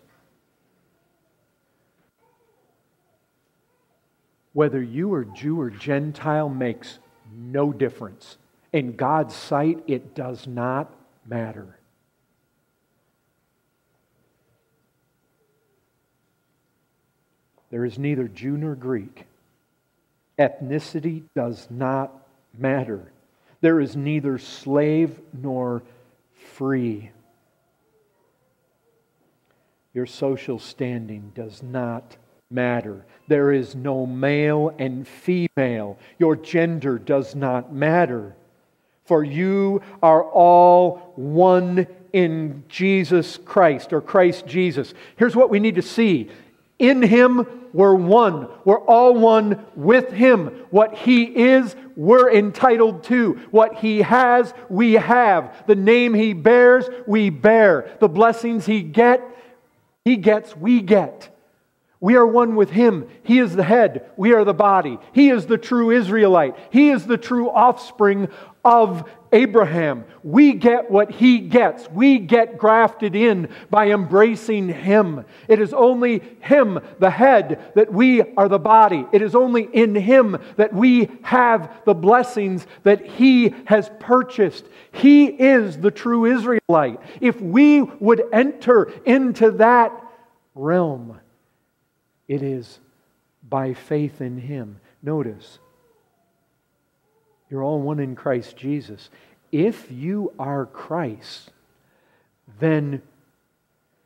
whether you are Jew or Gentile makes no difference. In God's sight, it does not matter. There is neither Jew nor Greek. Ethnicity does not matter. There is neither slave nor free. Your social standing does not matter. There is no male and female. Your gender does not matter. For you are all one in Jesus Christ or Christ Jesus. Here's what we need to see in Him, we're one. We're all one with Him. What He is, we're entitled to. What He has, we have. The name He bears, we bear. The blessings He get, He gets, we get. We are one with Him. He is the head. We are the body. He is the true Israelite. He is the true offspring of Abraham. We get what he gets. We get grafted in by embracing him. It is only him, the head, that we are the body. It is only in him that we have the blessings that he has purchased. He is the true Israelite. If we would enter into that realm, it is by faith in him. Notice, you're all one in Christ Jesus. If you are Christ, then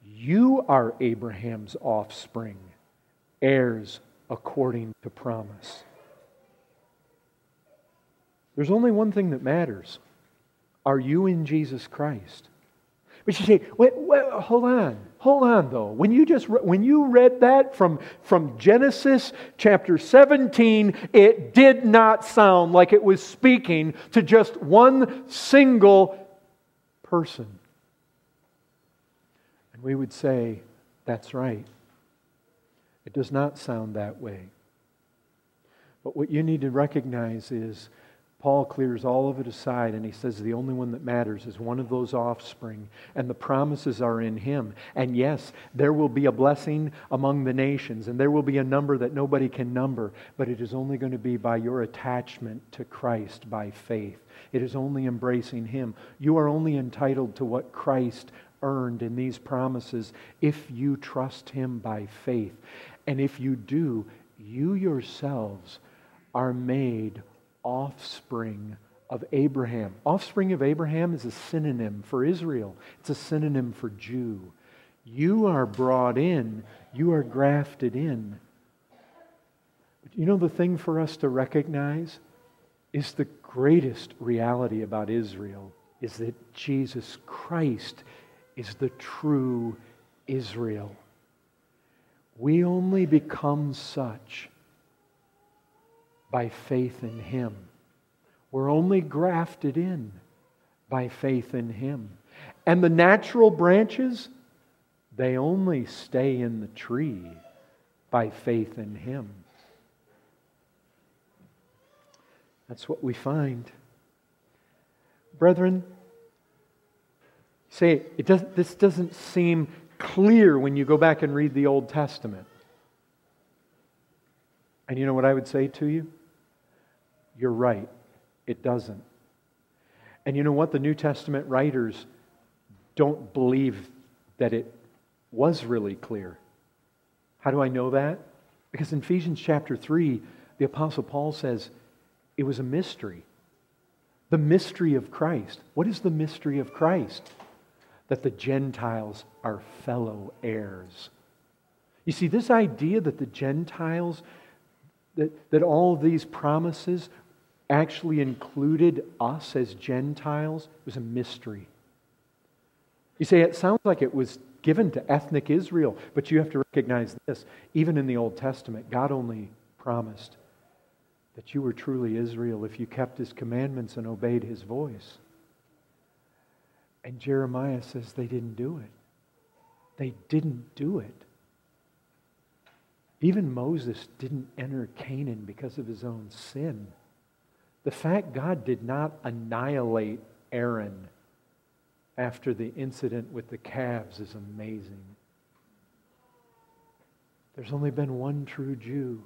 you are Abraham's offspring, heirs according to promise. There's only one thing that matters. Are you in Jesus Christ? But you say, wait, wait, hold on. Hold on though. When you just when you read that from, from Genesis chapter 17, it did not sound like it was speaking to just one single person. And we would say, that's right. It does not sound that way. But what you need to recognize is Paul clears all of it aside and he says the only one that matters is one of those offspring, and the promises are in him. And yes, there will be a blessing among the nations, and there will be a number that nobody can number, but it is only going to be by your attachment to Christ by faith. It is only embracing him. You are only entitled to what Christ earned in these promises if you trust him by faith. And if you do, you yourselves are made offspring of Abraham. Offspring of Abraham is a synonym for Israel, it's a synonym for Jew. You are brought in, you are grafted in. But you know the thing for us to recognize is the greatest reality about Israel is that Jesus Christ is the true Israel. We only become such by faith in Him. We're only grafted in by faith in Him. And the natural branches, they only stay in the tree by faith in Him. That's what we find. Brethren, say it does, this doesn't seem clear when you go back and read the Old Testament. And you know what I would say to you? You're right, it doesn't. And you know what? The New Testament writers don't believe that it was really clear. How do I know that? Because in Ephesians chapter 3, the Apostle Paul says it was a mystery. The mystery of Christ. What is the mystery of Christ? That the Gentiles are fellow heirs. You see, this idea that the Gentiles, that, that all these promises actually included us as Gentiles was a mystery. You say it sounds like it was given to ethnic Israel, but you have to recognize this. Even in the Old Testament, God only promised that you were truly Israel if you kept his commandments and obeyed his voice. And Jeremiah says they didn't do it. They didn't do it. Even Moses didn't enter Canaan because of his own sin. The fact God did not annihilate Aaron after the incident with the calves is amazing. There's only been one true Jew.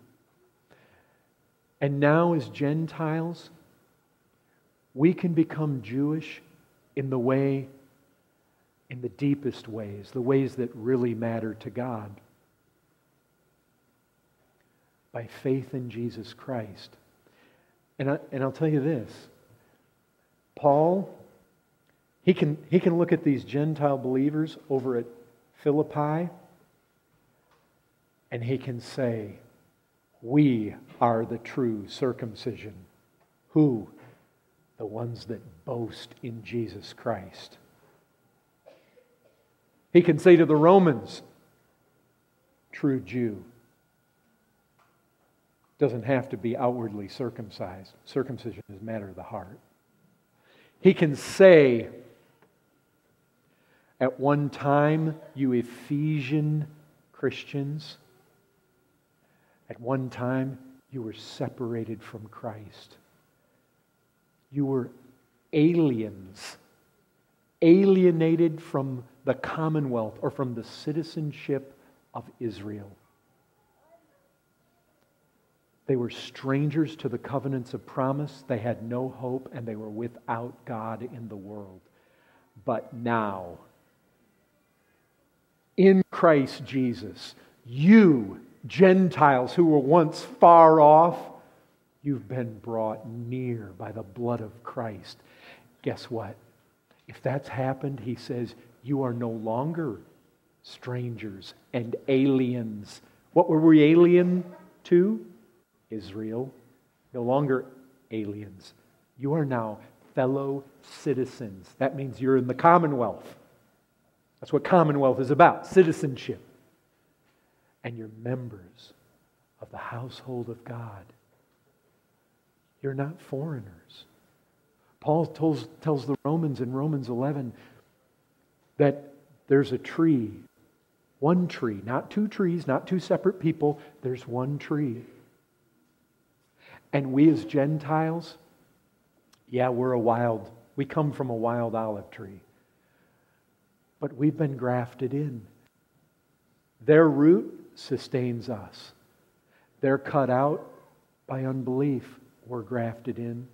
And now, as Gentiles, we can become Jewish in the way, in the deepest ways, the ways that really matter to God. By faith in Jesus Christ. And, I, and I'll tell you this Paul, he can, he can look at these Gentile believers over at Philippi and he can say, We are the true circumcision. Who? The ones that boast in Jesus Christ. He can say to the Romans, True Jew doesn't have to be outwardly circumcised. Circumcision is a matter of the heart. He can say, at one time, you Ephesian Christians, at one time, you were separated from Christ. You were aliens, alienated from the commonwealth or from the citizenship of Israel. They were strangers to the covenants of promise. They had no hope and they were without God in the world. But now, in Christ Jesus, you, Gentiles who were once far off, you've been brought near by the blood of Christ. Guess what? If that's happened, he says, you are no longer strangers and aliens. What were we alien to? Israel, no longer aliens. You are now fellow citizens. That means you're in the commonwealth. That's what Commonwealth is about citizenship. And you're members of the household of God. You're not foreigners. Paul tells, tells the Romans in Romans 11 that there's a tree, one tree, not two trees, not two separate people, there's one tree. And we as Gentiles, yeah, we're a wild, we come from a wild olive tree. But we've been grafted in. Their root sustains us. They're cut out by unbelief. We're grafted in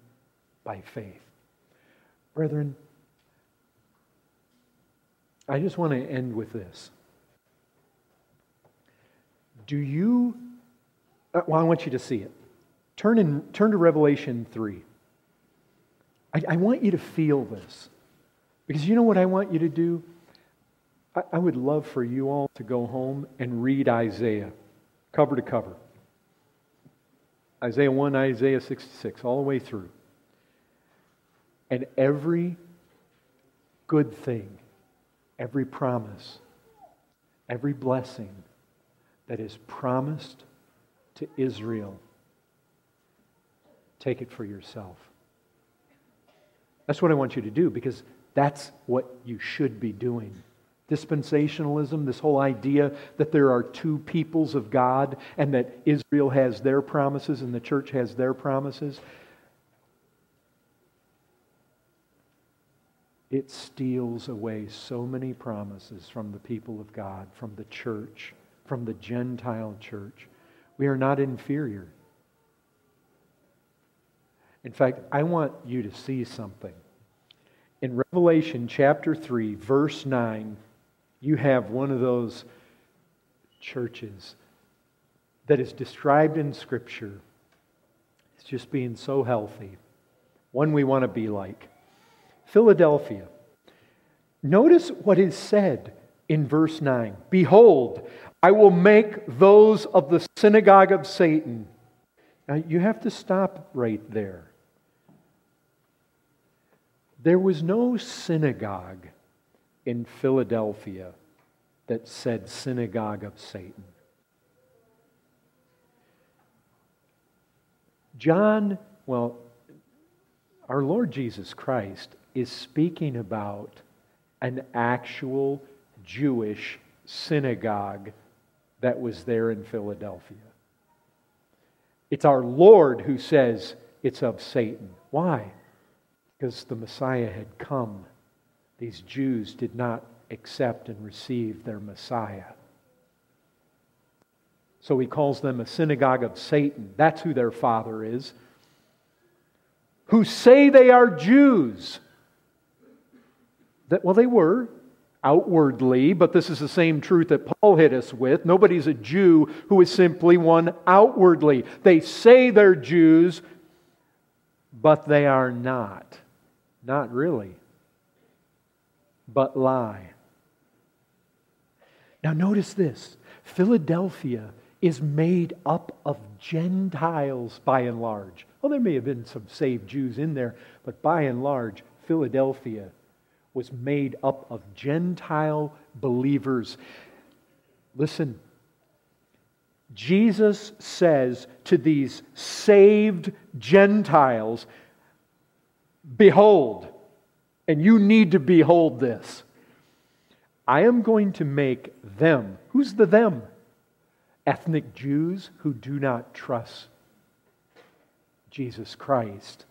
by faith. Brethren, I just want to end with this. Do you, uh, well, I want you to see it. Turn, in, turn to Revelation 3. I, I want you to feel this. Because you know what I want you to do? I, I would love for you all to go home and read Isaiah, cover to cover. Isaiah 1, Isaiah 66, all the way through. And every good thing, every promise, every blessing that is promised to Israel, take it for yourself. That's what I want you to do because that's what you should be doing. Dispensationalism, this whole idea that there are two peoples of God and that Israel has their promises and the church has their promises, it steals away so many promises from the people of God, from the church, from the Gentile church. We are not inferior. In fact, I want you to see something. In Revelation chapter 3, verse 9, you have one of those churches that is described in Scripture as just being so healthy, one we want to be like. Philadelphia. Notice what is said in verse 9 Behold, I will make those of the synagogue of Satan. Now, you have to stop right there. There was no synagogue in Philadelphia that said synagogue of Satan. John, well, our Lord Jesus Christ is speaking about an actual Jewish synagogue that was there in Philadelphia. It's our Lord who says it's of Satan. Why? Because the Messiah had come these Jews did not accept and receive their Messiah. So he calls them a synagogue of Satan. That's who their father is. Who say they are Jews. That, well, they were outwardly, but this is the same truth that Paul hit us with. Nobody's a Jew who is simply one outwardly. They say they're Jews, but they are not. Not really but lie. Now, notice this Philadelphia is made up of Gentiles by and large. Well, there may have been some saved Jews in there, but by and large, Philadelphia was made up of Gentile believers. Listen, Jesus says to these saved Gentiles, Behold, and you need to behold this. I am going to make them, who's the them? Ethnic Jews who do not trust Jesus Christ.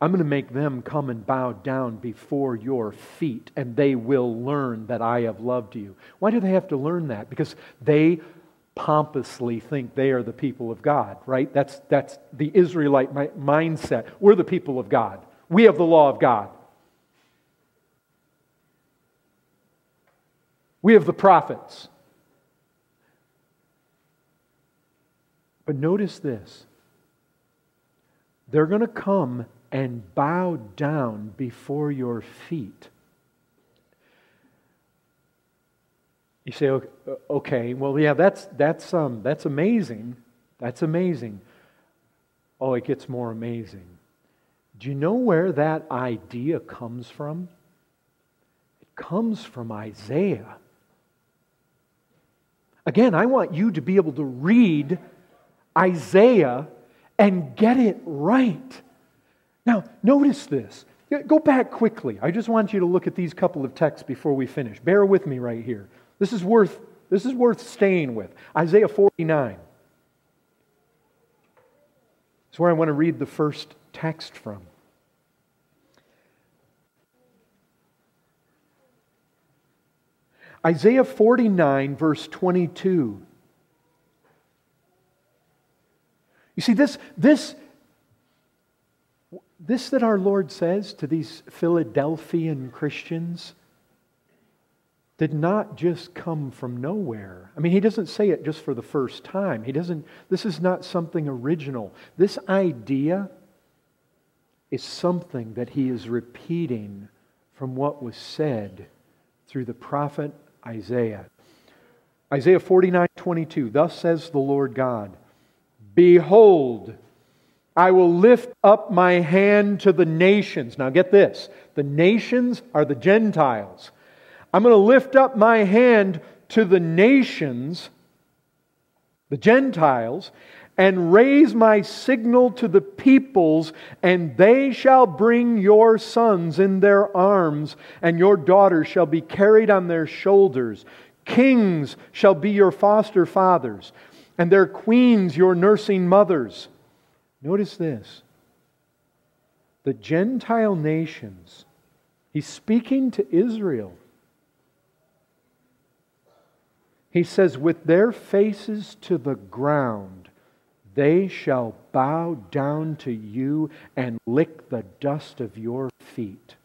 I'm going to make them come and bow down before your feet, and they will learn that I have loved you. Why do they have to learn that? Because they pompously think they are the people of God, right? That's, that's the Israelite mindset. We're the people of God, we have the law of God. We have the prophets. But notice this they're going to come and bow down before your feet. You say, okay, well, yeah, that's, that's, um, that's amazing. That's amazing. Oh, it gets more amazing. Do you know where that idea comes from? It comes from Isaiah. Again, I want you to be able to read Isaiah and get it right. Now, notice this. Go back quickly. I just want you to look at these couple of texts before we finish. Bear with me right here. This is worth, this is worth staying with. Isaiah 49. It's where I want to read the first text from. Isaiah 49, verse 22. You see, this, this, this that our Lord says to these Philadelphian Christians did not just come from nowhere. I mean, he doesn't say it just for the first time. He doesn't, this is not something original. This idea is something that he is repeating from what was said through the prophet Isaiah. Isaiah 49 22. Thus says the Lord God Behold, I will lift up my hand to the nations. Now get this the nations are the Gentiles. I'm going to lift up my hand to the nations, the Gentiles, and raise my signal to the peoples, and they shall bring your sons in their arms, and your daughters shall be carried on their shoulders. Kings shall be your foster fathers, and their queens your nursing mothers. Notice this the Gentile nations, he's speaking to Israel. He says, with their faces to the ground, they shall bow down to you and lick the dust of your feet.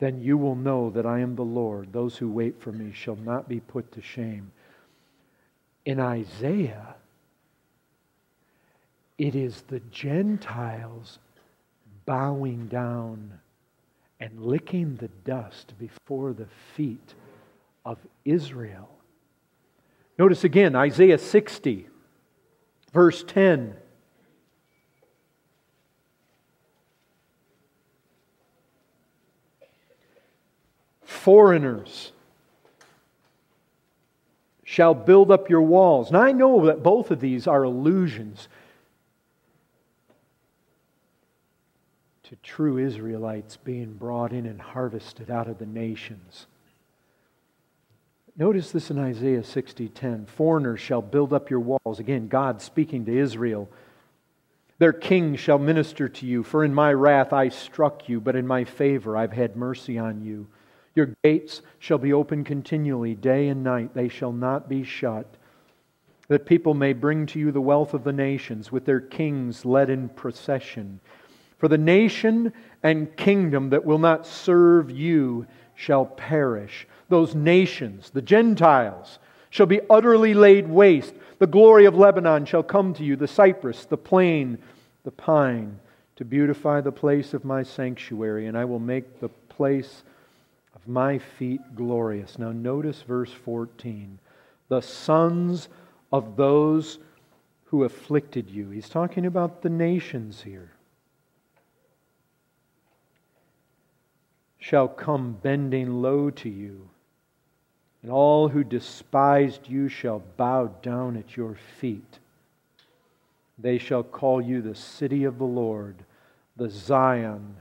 Then you will know that I am the Lord. Those who wait for me shall not be put to shame. In Isaiah, it is the Gentiles bowing down and licking the dust before the feet of Israel. Notice again Isaiah 60. Verse 10. Foreigners shall build up your walls. Now, I know that both of these are allusions to true Israelites being brought in and harvested out of the nations. Notice this in Isaiah 60:10. Foreigners shall build up your walls. Again, God speaking to Israel. Their king shall minister to you, for in my wrath I struck you, but in my favor I've had mercy on you. Your gates shall be open continually, day and night, they shall not be shut, that people may bring to you the wealth of the nations, with their kings led in procession. For the nation and kingdom that will not serve you shall perish those nations, the Gentiles, shall be utterly laid waste. The glory of Lebanon shall come to you, the cypress, the plane, the pine, to beautify the place of my sanctuary, and I will make the place of my feet glorious. Now, notice verse 14. The sons of those who afflicted you. He's talking about the nations here. Shall come bending low to you and all who despised you shall bow down at your feet. They shall call you the city of the Lord, the Zion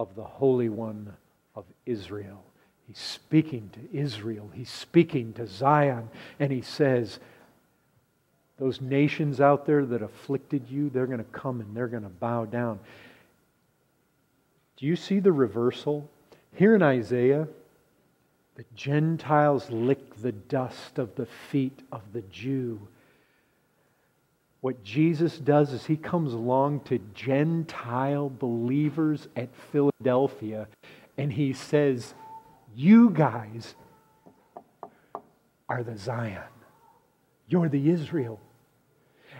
of the Holy One of Israel. He's speaking to Israel, he's speaking to Zion, and he says, Those nations out there that afflicted you, they're going to come and they're going to bow down. Do you see the reversal? Here in Isaiah, the Gentiles lick the dust of the feet of the Jew. What Jesus does is he comes along to Gentile believers at Philadelphia and he says, You guys are the Zion. You're the Israel.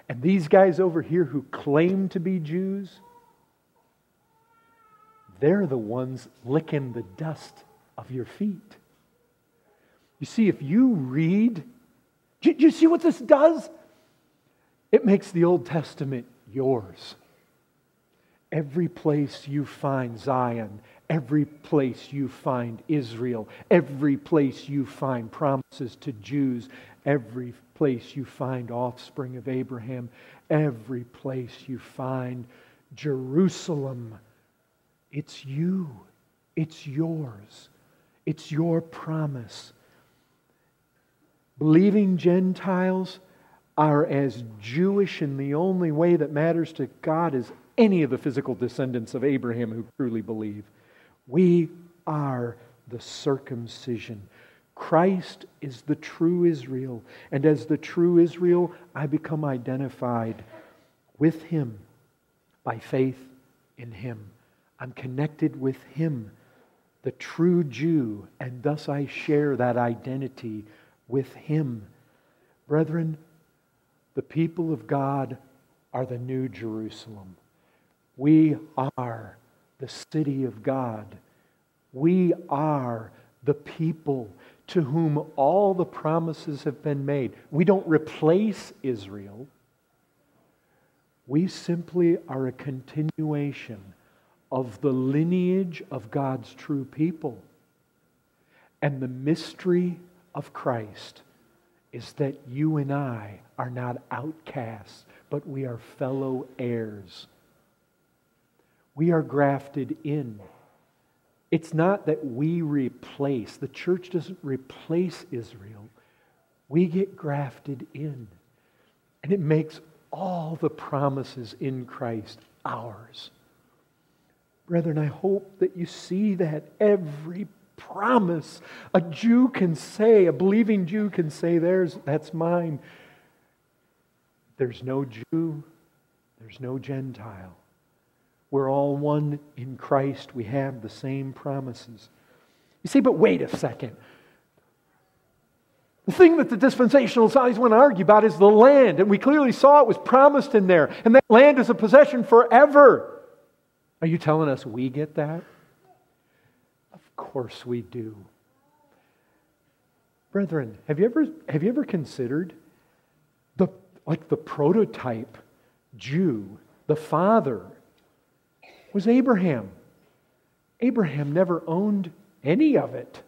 And these guys over here who claim to be Jews, they're the ones licking the dust of your feet. You see, if you read, do you see what this does? It makes the Old Testament yours. Every place you find Zion, Every place you find Israel, every place you find promises to Jews, every place you find offspring of Abraham, every place you find Jerusalem, it's you. It's yours. It's your promise. Believing Gentiles are as Jewish in the only way that matters to God as any of the physical descendants of Abraham who truly believe. We are the circumcision. Christ is the true Israel. And as the true Israel, I become identified with Him by faith in Him. I'm connected with Him, the true Jew, and thus I share that identity with Him. Brethren, the people of God are the new Jerusalem. We are the city of God. We are the people to whom all the promises have been made. We don't replace Israel. We simply are a continuation of the lineage of God's true people. And the mystery of Christ is that you and I are not outcasts, but we are fellow heirs. We are grafted in. It's not that we replace, the church doesn't replace Israel. We get grafted in. And it makes all the promises in Christ ours. Brethren, I hope that you see that every promise a Jew can say, a believing Jew can say, There's, that's mine. There's no Jew, there's no Gentile. We're all one in Christ. We have the same promises. You say, but wait a second. The thing that the dispensational sides want to argue about is the land. And we clearly saw it was promised in there. And that land is a possession forever. Are you telling us we get that? Course we do. Brethren, have you ever, have you ever considered the, like the prototype Jew, the father was Abraham. Abraham never owned any of it.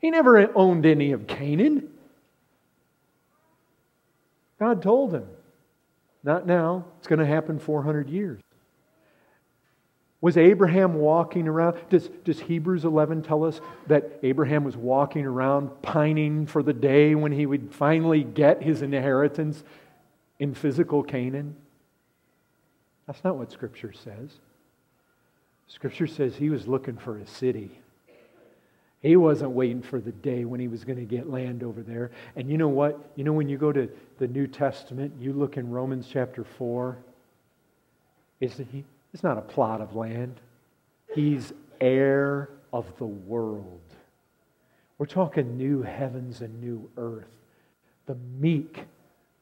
He never owned any of Canaan. God told him, not now, it's going to happen 400 years. Was Abraham walking around? Does, does Hebrews 11 tell us that Abraham was walking around pining for the day when he would finally get his inheritance in physical Canaan? That's not what Scripture says. Scripture says he was looking for a city. He wasn't waiting for the day when he was going to get land over there. And you know what? You know, when you go to the New Testament, you look in Romans chapter 4, it's, it's not a plot of land, he's heir of the world. We're talking new heavens and new earth. The meek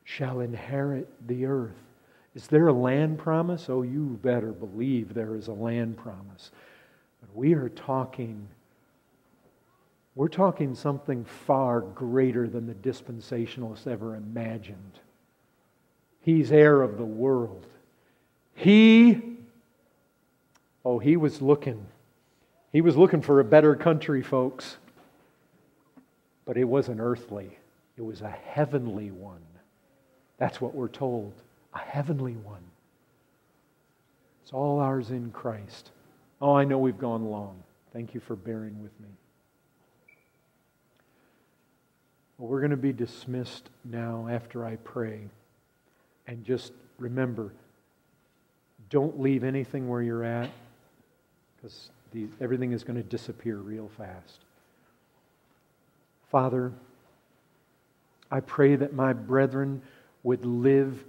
shall inherit the earth. Is there a land promise? Oh, you better believe there is a land promise. But we are talking, we're talking something far greater than the dispensationalists ever imagined. He's heir of the world. He, oh, he was looking. He was looking for a better country, folks. But it wasn't earthly, it was a heavenly one. That's what we're told a heavenly one. It's all ours in Christ. Oh, I know we've gone long. Thank you for bearing with me. Well, we're going to be dismissed now after I pray. And just remember don't leave anything where you're at because everything is going to disappear real fast. Father, I pray that my brethren would live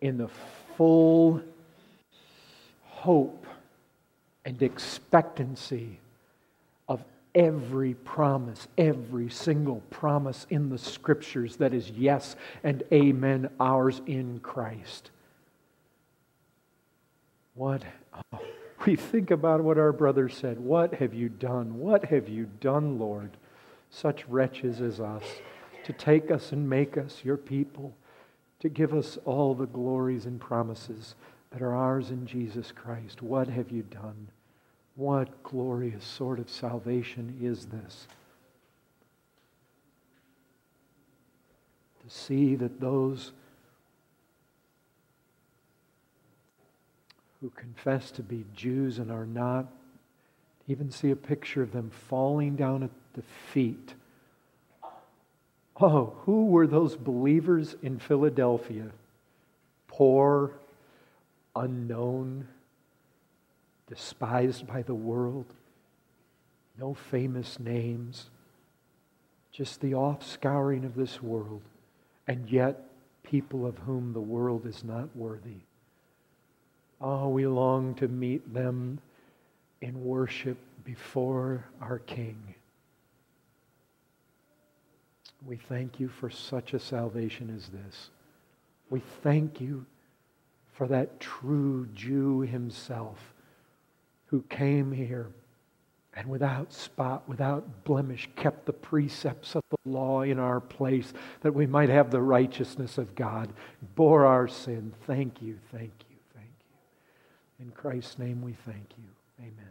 in the full hope and expectancy of every promise, every single promise in the scriptures that is yes and amen, ours in Christ. What? Oh, we think about what our brother said. What have you done? What have you done, Lord? Such wretches as us, to take us and make us your people to give us all the glories and promises that are ours in Jesus Christ. What have you done? What glorious sort of salvation is this? To see that those who confess to be Jews and are not, even see a picture of them falling down at the feet. Oh, who were those believers in Philadelphia? Poor, unknown, despised by the world, no famous names, just the offscouring of this world, and yet people of whom the world is not worthy. Oh, we long to meet them in worship before our King. We thank you for such a salvation as this. We thank you for that true Jew himself who came here and without spot, without blemish, kept the precepts of the law in our place that we might have the righteousness of God, bore our sin. Thank you, thank you. In Christ's name we thank you. Amen.